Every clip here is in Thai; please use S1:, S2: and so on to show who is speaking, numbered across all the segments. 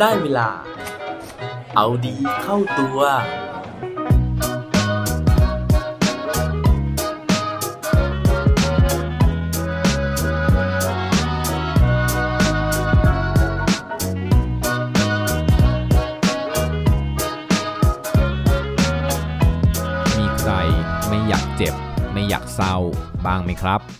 S1: ได้เวลา เอาดีเข้าตัว
S2: มีใครไม่อยากเจ็บ ไม่อยากเศร้าบ้างไหมครับ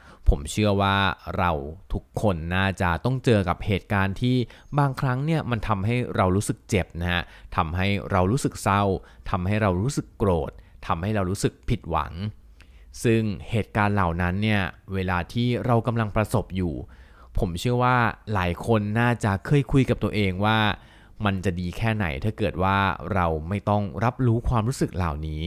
S2: ผมเชื่อว่าเราทุกคนน่าจะต้องเจอกับเหตุการณ์ที่บางครั้งเนี่ยมันทำให้เรารู้สึกเจ็บนะฮะทำให้เรารู้สึกเศร้าทำให้เรารู้สึกโกรธทำให้เรารู้สึกผิดหวัง ซึ่งเหตุการณ์เหล่านั้นเนี่ยเวลาที่เรากำลังประสบอยู่ ผมเชื่อว่าหลายคนน่าจะเคยคุยกับตัวเองว่า มันจะดีแค่ไหนถ้าเกิดว่าเราไม่ต้องรับรู้ความรู้สึกเหล่านี้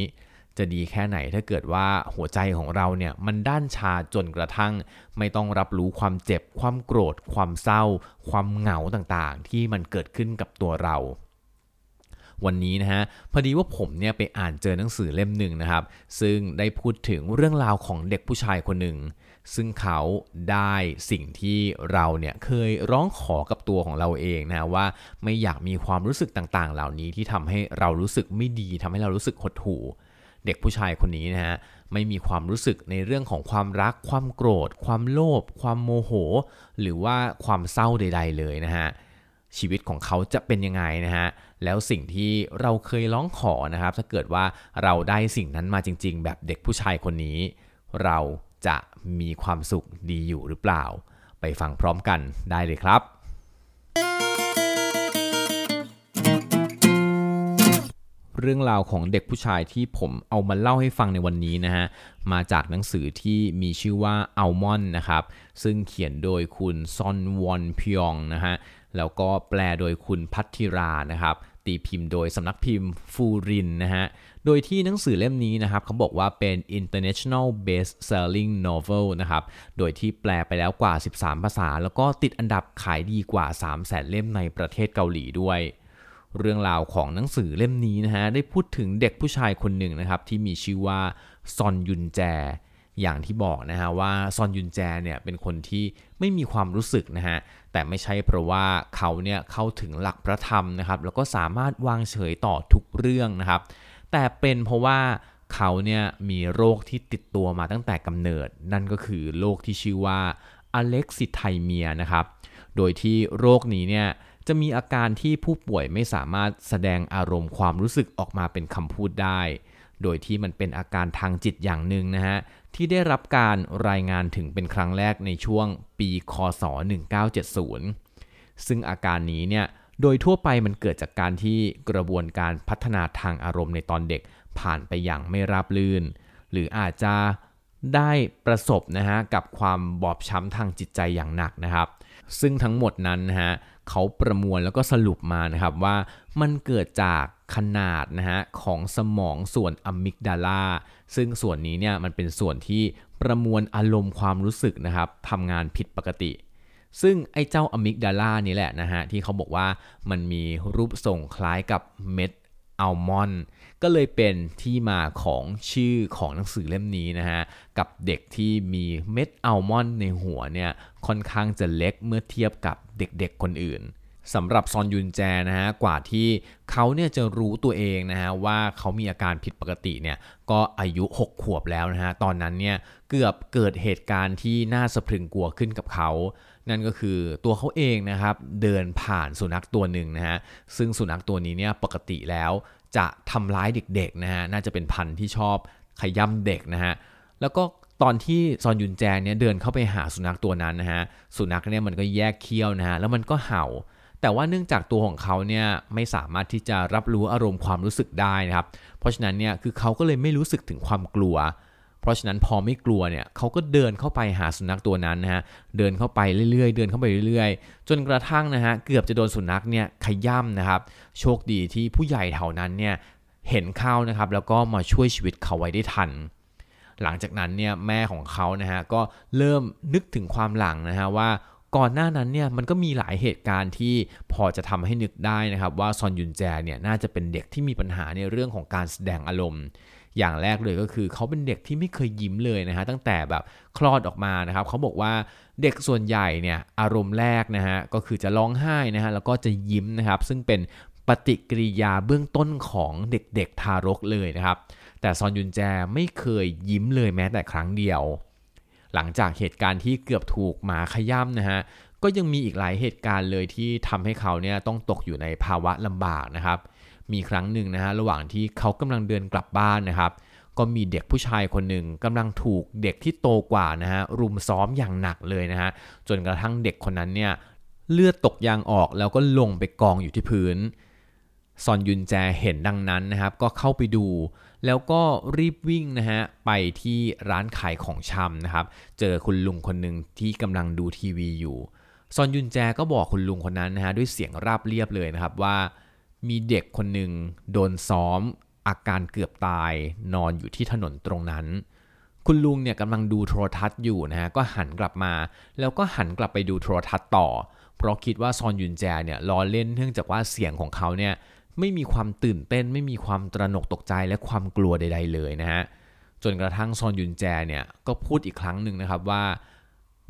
S2: จะดีแค่ไหนถ้าเกิดว่าหัวใจของเราเนี่ยมันด้านชาจนกระทั่ง ไม่ต้องรับรู้ความเจ็บ ความโกรธ ความเศร้า ความเหงาต่างๆ ที่มันเกิดขึ้นกับตัวเราวันนี้นะฮะพอดีว่าผมเนี่ยไปอ่านเจอหนังสือเล่มหนึ่งนะครับ ซึ่งได้พูดถึงเรื่องราวของเด็กผู้ชายคนหนึ่ง ซึ่งเขาได้สิ่งที่เราเนี่ยเคยร้องขอกับตัวของเราเองนะว่าไม่อยากมีความรู้สึกต่างๆ เหล่านี้ที่ทำให้เรารู้สึกไม่ดีทำให้เรารู้สึกหดหู่ เด็กผู้ชายคนนี้นะฮะไม่มีความรู้สึกในเรื่องของความรัก ความโกรธ ความโลภความโมโห หรือว่าความเศร้าใด ๆ เลยนะฮะชีวิตของเขาจะเป็นยังไงนะฮะ แล้วสิ่งที่เราเคยร้องขอนะครับ ถ้าเกิดว่าเราได้สิ่งนั้นมาจริง ๆ แบบเด็กผู้ชายคนนี้ เราจะมีความสุขดีอยู่หรือเปล่า ไปฟังพร้อมกันได้เลยครับ เรื่องราวของเด็กผู้ชายที่ผมเอามาเล่าให้ฟังในวันนี้นะฮะ มาจากหนังสือที่มีชื่อว่าอัลมอนนะครับ ซึ่งเขียนโดยคุณซอนวอนพยองนะฮะ แล้วก็แปลโดยคุณพัทธิรานะครับตีพิมพ์โดยสำนักพิมพ์ฟูรินนะฮะ โดยที่หนังสือเล่มนี้นะครับเขาบอกว่าเป็น international best selling novel นะครับ โดยที่แปลไปแล้วกว่า 13 ภาษา แล้วก็ติดอันดับขายดีกว่า 3 0 0แสนเล่มในประเทศเกาหลีด้วย เรื่องราวของหนังสือเล่มนี้นะฮะได้พูดถึงเด็กผู้ชายคนหนึ่งนะครับที่มีชื่อว่าซอนยุนแจ อย่างที่บอกนะฮะว่าซอนยุนแจเนี่ยเป็นคนที่ไม่มีความรู้สึกนะฮะแต่ไม่ใช่เพราะว่าเขาเนี่ยเข้าถึงหลักพระธรรมนะครับแล้วก็สามารถวางเฉยต่อทุกเรื่องนะครับ แต่เป็นเพราะว่าเขาเนี่ยมีโรคที่ติดตัวมาตั้งแต่กำเนิด นั่นก็คือโรคที่ชื่อว่าอเล็กซิไทเมียนะครับโดยที่โรคนี้เนี่ย จะมีอาการที่ผู้ป่วยไม่สามารถแสดงอารมณ์ความรู้สึกออกมาเป็นคำพูดได้ โดยที่มันเป็นอาการทางจิตอย่างหนึ่งนะฮะ ที่ได้รับการรายงานถึงเป็นครั้งแรกในช่วงปีคศ 1970 ซึ่งอาการนี้เนี่ยโดยทั่วไปมันเกิดจากการที่กระบวนการพัฒนาทางอารมณ์ในตอนเด็กผ่านไปอย่างไม่ราบรื่น หรืออาจจะได้ประสบนะฮะกับความบอบช้ำทางจิตใจอย่างหนักนะครับ ซึ่งทั้งหมดนั้นนะฮะ เขาประมวลแล้วก็สรุปมานะครับว่ามันเกิดจากขนาดนะฮะของสมองส่วนอะมิกดาลาซึ่งส่วนนี้เนี่ยมันเป็นส่วนที่ประมวลอารมณ์ความรู้สึกนะครับทำงานผิดปกติ ซึ่งไอ้เจ้าอะมิกดาลานี่แหละนะฮะที่เขาบอกว่ามันมีรูปทรงคล้ายกับเม็ด อัลมอนด์ก็เลยเป็นที่มาของชื่อของหนังสือเล่มนี้นะฮะ กับเด็กที่มีเม็ดอัลมอนด์ในหัวเนี่ย ค่อนข้างจะเล็กเมื่อเทียบกับเด็กๆคนอื่นสำหรับซอนยุนแจนะฮะกว่าที่เขาเนี่ยจะรู้ตัวเองนะฮะว่าเขามีอาการผิดปกติเนี่ยก็อายุ 6 ขวบแล้วนะฮะตอนนั้นเนี่ยเกือบเกิดเหตุการณ์ที่น่าสะพรึงกลัวขึ้นกับเขา นั่นก็คือตัวเขาเองนะครับเดินผ่านสุนัขตัวหนึ่งนะฮะซึ่งสุนัขตัวนี้เนี่ยปกติแล้วจะทำร้ายเด็กๆนะฮะน่าจะเป็นพันธุ์ที่ชอบขย้ำเด็กนะฮะแล้วก็ตอนที่ซอนยุนแจเนี่ยเดินเข้าไปหาสุนัขตัวนั้นนะฮะสุนัขเนี่ยมันก็แยกเคี้ยวนะฮะแล้วมันก็เห่า แต่ว่าเนื่องจากตัวของเขาเนี่ยไม่สามารถที่จะรับรู้อารมณ์ความรู้สึกได้นะครับ เพราะฉะนั้นเนี่ยคือเขาก็เลยไม่รู้สึกถึงความกลัว เพราะฉะนั้นพอไม่กลัวเนี่ยเขาก็เดินเข้าไปหาสุนัขตัวนั้นนะฮะเดินเข้าไปเรื่อยๆ เดินเข้าไปเรื่อยๆ จนกระทั่งนะฮะเกือบจะโดนสุนัขเนี่ยขย่ำนะครับ โชคดีที่ผู้ใหญ่แถวนั้นเนี่ยเห็นเข้านะครับแล้วก็มาช่วยชีวิตเขาไว้ได้ทัน หลังจากนั้นเนี่ยแม่ของเขานะฮะก็เริ่มนึกถึงความหลังนะฮะว่าก่อนหน้านั้นเนี่ยมันก็มีหลายเหตุการณ์ที่พอจะทำให้นึกได้นะครับว่าซอนยุนแจเนี่ยน่าจะเป็นเด็กที่มีปัญหาในเรื่องของการแสดงอารมณ์ อย่างแรกเลยก็คือเขาเป็นเด็กที่ไม่เคยยิ้มเลยนะฮะตั้งแต่แบบคลอดออกมานะครับเขาบอกว่าเด็กส่วนใหญ่เนี่ยอารมณ์แรกนะฮะก็คือจะร้องไห้นะฮะแล้วก็จะยิ้มนะครับซึ่งเป็นปฏิกิริยาเบื้องต้นของเด็กๆทารกเลยนะครับ แต่ซอนยุนแจไม่เคยยิ้มเลยแม้แต่ครั้งเดียว หลังจากเหตุการณ์ที่เกือบถูกหมาขย้ำนะฮะก็ยังมีอีกหลายเหตุการณ์เลยที่ทำให้เขาเนี่ยต้องตกอยู่ในภาวะลำบากนะครับ มีครั้งหนึ่งนะฮะระหว่างที่เขากำลังเดินกลับบ้านนะครับ ก็มีเด็กผู้ชายคนหนึ่งกำลังถูกเด็กที่โตกว่านะฮะรุมซ้อมอย่างหนักเลยนะฮะจนกระทั่งเด็กคนนั้นเนี่ยเลือดตกยางออกแล้วก็ลงไปกองอยู่ที่พื้นซอนยุนแจเห็นดังนั้นนะครับ ก็เข้าไปดู แล้วก็รีบวิ่งนะฮะไปที่ร้านขายของชำนะครับ เจอคุณลุงคนหนึ่งที่กำลังดูทีวีอยู่ซอนยุนแจก็บอกคุณลุงคนนั้นนะฮะด้วยเสียงราบเรียบเลยนะครับว่า มีเด็กคนหนึ่งโดนซ้อม อาการเกือบตาย นอนอยู่ที่ถนนตรงนั้น คุณลุงเนี่ยกำลังดูโทรทัศน์อยู่นะฮะก็หันกลับมา แล้วก็หันกลับไปดูโทรทัศน์ต่อ เพราะคิดว่าซอนยุนแจเนี่ยล้อเล่นเนื่องจากว่าเสียงของเขาเนี่ยไม่มีความตื่นเต้น ไม่มีความตระหนกตกใจและความกลัวใด ๆ เลยนะฮะจนกระทั่งซอนยุนแจเนี่ยก็พูดอีกครั้งหนึ่งนะครับว่า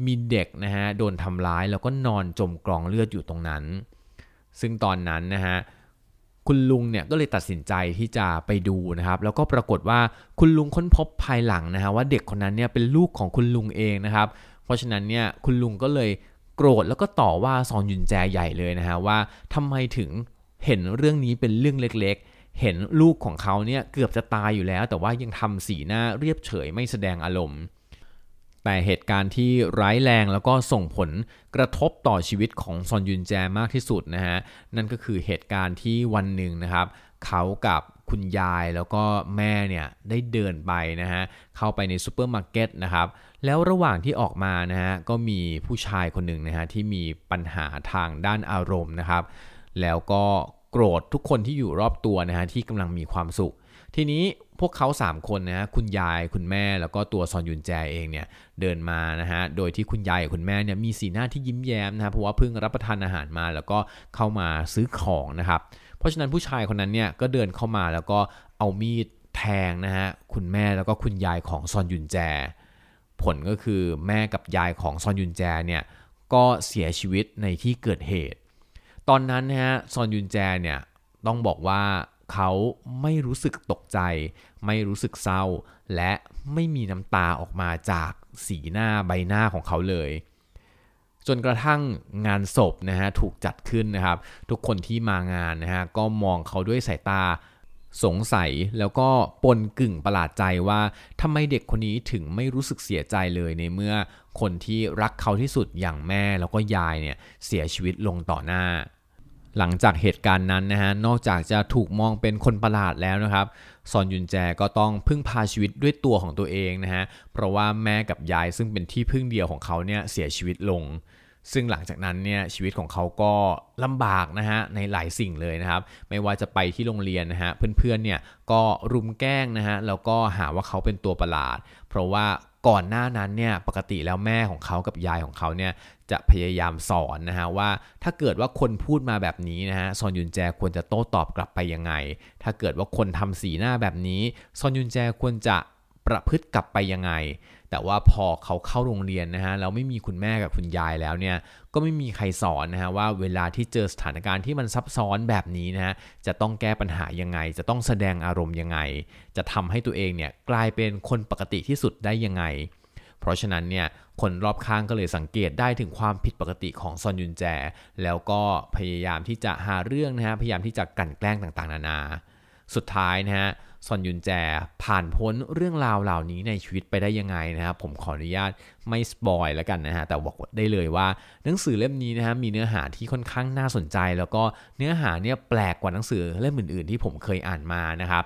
S2: มีเด็กนะฮะโดนทำร้ายแล้วก็นอนจมกองเลือดอยู่ตรงนั้น ซึ่งตอนนั้นนะฮะ คุณลุงเนี่ยก็เลยตัดสินใจที่จะไปดูนะครับ แล้วก็ปรากฏว่าคุณลุงค้นพบภายหลังนะฮะว่าเด็กคนนั้นเนี่ยเป็นลูกของคุณลุงเองนะครับ เพราะฉะนั้นเนี่ยคุณลุงก็เลยโกรธแล้วก็ต่อว่าซอนยุนแจใหญ่เลยนะฮะว่าทำไมถึงเห็นเรื่องนี้เป็นเรื่องเล็กๆ เห็นลูกของเขาเนี่ยเกือบจะตายอยู่แล้ว แต่ว่ายังทำสีหน้าเรียบเฉยไม่แสดงอารมณ์ แต่เหตุการณ์ที่ร้ายแรงแล้วก็ส่งผลกระทบต่อชีวิตของซอนยุนแจมากที่สุดนะฮะนั่นก็คือเหตุการณ์ที่วันหนึ่งนะครับ เขากับคุณยายแล้วก็แม่เนี่ยได้เดินไปนะฮะเข้าไปในซูเปอร์มาร์เก็ตนะครับแล้วระหว่างที่ออกมานะฮะก็มีผู้ชายคนหนึ่งนะฮะที่มีปัญหาทางด้านอารมณ์นะครับ แล้วก็โกรธทุกคนที่อยู่รอบตัวนะฮะที่กำลังมีความสุข ทีนี้ พวกเขา3คนนะฮะคุณยายคุณแม่แล้วก็ตัวซอนยุนแจเองเนี่ยเดินมานะฮะโดยที่คุณยายกับคุณแม่เนี่ยมีสีหน้าที่ยิ้มแย้มนะฮะเพราะว่าเพิ่งรับประทานอาหารมา แล้วก็เข้ามาซื้อของนะครับ เพราะฉะนั้นผู้ชายคนนั้นเนี่ยก็เดินเข้ามาแล้วก็เอามีดแทงนะฮะคุณแม่แล้วก็คุณยายของซอนยุนแจ ผลก็คือแม่กับยายของซอนยุนแจเนี่ยก็เสียชีวิตในที่เกิดเหตุ ตอนนั้นนะฮะซอนยุนแจเนี่ยต้องบอกว่า เขาไม่รู้สึกตกใจ ไม่รู้สึกเศร้า และไม่มีน้ำตาออกมาจากสีหน้าใบหน้าของเขาเลย จนกระทั่งงานศพนะฮะถูกจัดขึ้นนะครับ ทุกคนที่มางานนะฮะก็มองเขาด้วยสายตาสงสัยแล้วก็ปนกึ่งประหลาดใจว่าทำไมเด็กคนนี้ถึงไม่รู้สึกเสียใจเลยในเมื่อคนที่รักเขาที่สุดอย่างแม่แล้วก็ยายเนี่ยเสียชีวิตลงต่อหน้า หลังจากเหตุการณ์นั้นนะฮะนอกจากจะถูกมองเป็นคนประหลาดแล้วนะครับซอนยุนแจก็ต้องพึ่งพาชีวิตด้วยตัวของตัวเองนะฮะเพราะว่าแม่กับยายซึ่งเป็นที่พึ่งเดียวของเขาเนี่ยเสียชีวิตลง ซึ่งหลังจากนั้นเนี่ยชีวิตของเขาก็ลำบากนะฮะในหลายสิ่งเลยนะครับ ไม่ว่าจะไปที่โรงเรียนนะฮะเพื่อนๆเนี่ยก็รุมแกล้งนะฮะแล้วก็หาว่าเขาเป็นตัวประหลาด เพราะว่า ก่อนหน้านั้นเนี่ยปกติแล้วแม่ของเขากับยายของเขาเนี่ยจะพยายามสอนนะฮะว่าถ้าเกิดว่าคนพูดมาแบบนี้นะฮะซอนยุนแจควรจะโต้ตอบกลับไปยังไง ถ้าเกิดว่าคนทำสีหน้าแบบนี้ซอนยุนแจควรจะประพฤติกลับไปยังไง แต่ว่าพอเขาเข้าโรงเรียนนะฮะแล้วไม่มีคุณแม่กับคุณยายแล้วเนี่ยก็ไม่มีใครสอนนะฮะว่าเวลาที่เจอสถานการณ์ที่มันซับซ้อนแบบนี้นะฮะจะต้องแก้ปัญหายังไง จะต้องแสดงอารมณ์ยังไง จะทำให้ตัวเองเนี่ยกลายเป็นคนปกติที่สุดได้ยังไง เพราะฉะนั้นเนี่ยคนรอบข้างก็เลยสังเกตได้ถึงความผิดปกติของซอนยุนแจ แล้วก็พยายามที่จะหาเรื่องนะฮะพยายามที่จะกลั่นแกล้งต่างๆ นานา สุดท้ายนะฮะ ซอนยุนแจผ่านพ้นเรื่องราวเหล่านี้ในชีวิตไปได้ยังไงนะครับ ผมขออนุญาตไม่สปอยแล้วกันนะฮะแต่บอกได้เลยว่าหนังสือเล่มนี้นะฮะมีเนื้อหาที่ค่อนข้างน่าสนใจ แล้วก็เนื้อหาเนี่ยแปลกกว่าหนังสือเล่มอื่นๆ ที่ผมเคยอ่านมานะครับ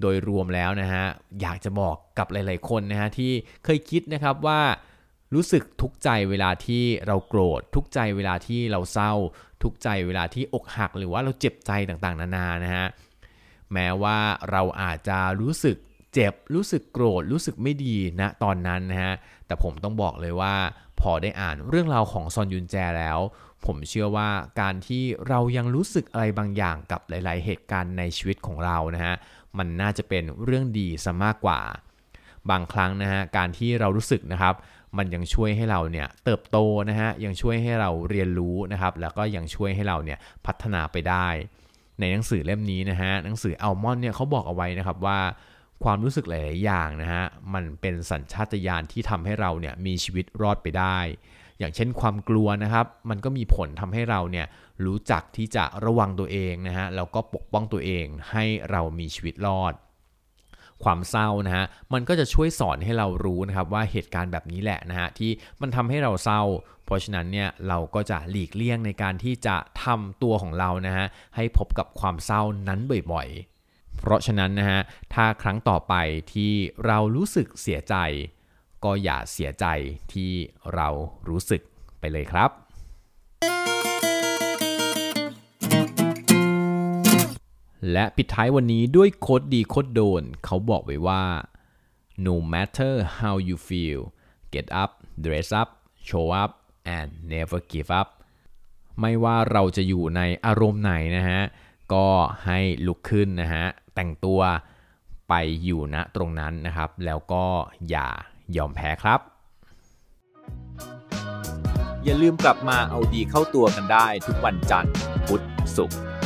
S2: โดยรวมแล้วนะฮะอยากจะบอกกับหลาย ๆ คนนะฮะที่เคยคิดนะครับว่ารู้สึกทุกใจเวลาที่เราโกรธ ทุกใจเวลาที่เราเศร้า ทุกใจเวลาที่อกหัก หรือว่าเราเจ็บใจต่างๆ นานานะฮะ แม้ว่าเราอาจจะรู้สึกเจ็บ รู้สึกโกรธ รู้สึกไม่ดีนะตอนนั้นนะฮะ แต่ผมต้องบอกเลยว่าพอได้อ่านเรื่องราวของซอนยุนแจแล้ว ผมเชื่อว่าการที่เรายังรู้สึกอะไรบางอย่างกับหลาย ๆ เหตุการณ์ในชีวิตของเรานะฮะ มันน่าจะเป็นเรื่องดีซะมากกว่า บางครั้งนะฮะ การที่เรารู้สึกนะครับ มันยังช่วยให้เราเนี่ยเติบโตนะฮะ ยังช่วยให้เราเรียนรู้นะครับ แล้วก็ยังช่วยให้เราเนี่ยพัฒนาไปได้ ในหนังสือเล่มนี้นะฮะหนังสืออัลมอนเนี่ยเขาบอกเอาไว้นะครับว่าความรู้สึกหลาย ๆ อย่างนะฮะมันเป็นสัญชาตญาณที่ทำให้เราเนี่ยมีชีวิตรอดไปได้ อย่างเช่นความกลัวนะครับมันก็มีผลทำให้เราเนี่ยรู้จักที่จะระวังตัวเองนะฮะแล้วก็ปกป้องตัวเองให้เรามีชีวิตรอด ความเศร้านะฮะมันก็จะช่วยสอนให้เรารู้นะครับว่าเหตุการณ์แบบนี้แหละนะฮะที่มันทำให้เราเศร้า เพราะฉะนั้นเนี่ยเราก็จะหลีกเลี่ยงในการที่จะทำตัวของเรานะฮะให้พบกับความเศร้านั้นบ่อยๆ เพราะฉะนั้นนะฮะถ้าครั้งต่อไปที่เรารู้สึกเสียใจ ก็อย่าเสียใจที่เรารู้สึกไปเลยครับ และปิดท้ายวันนี้ด้วยโคดดีโคดโดน เขาบอกไว้ว่า no matter how you feel get up dress up show up and never give up ไม่ว่าเราจะอยู่ในอารมณ์ไหนนะฮะ ก็ให้ลุกขึ้นนะฮะ แต่งตัวไปอยู่ณตรงนั้นนะครับ แล้วก็อย่ายอมแพ้ครับ
S1: อย่าลืมกลับมาเอาดีเข้าตัวกันได้ทุกวันจันทร์พุธศุกร์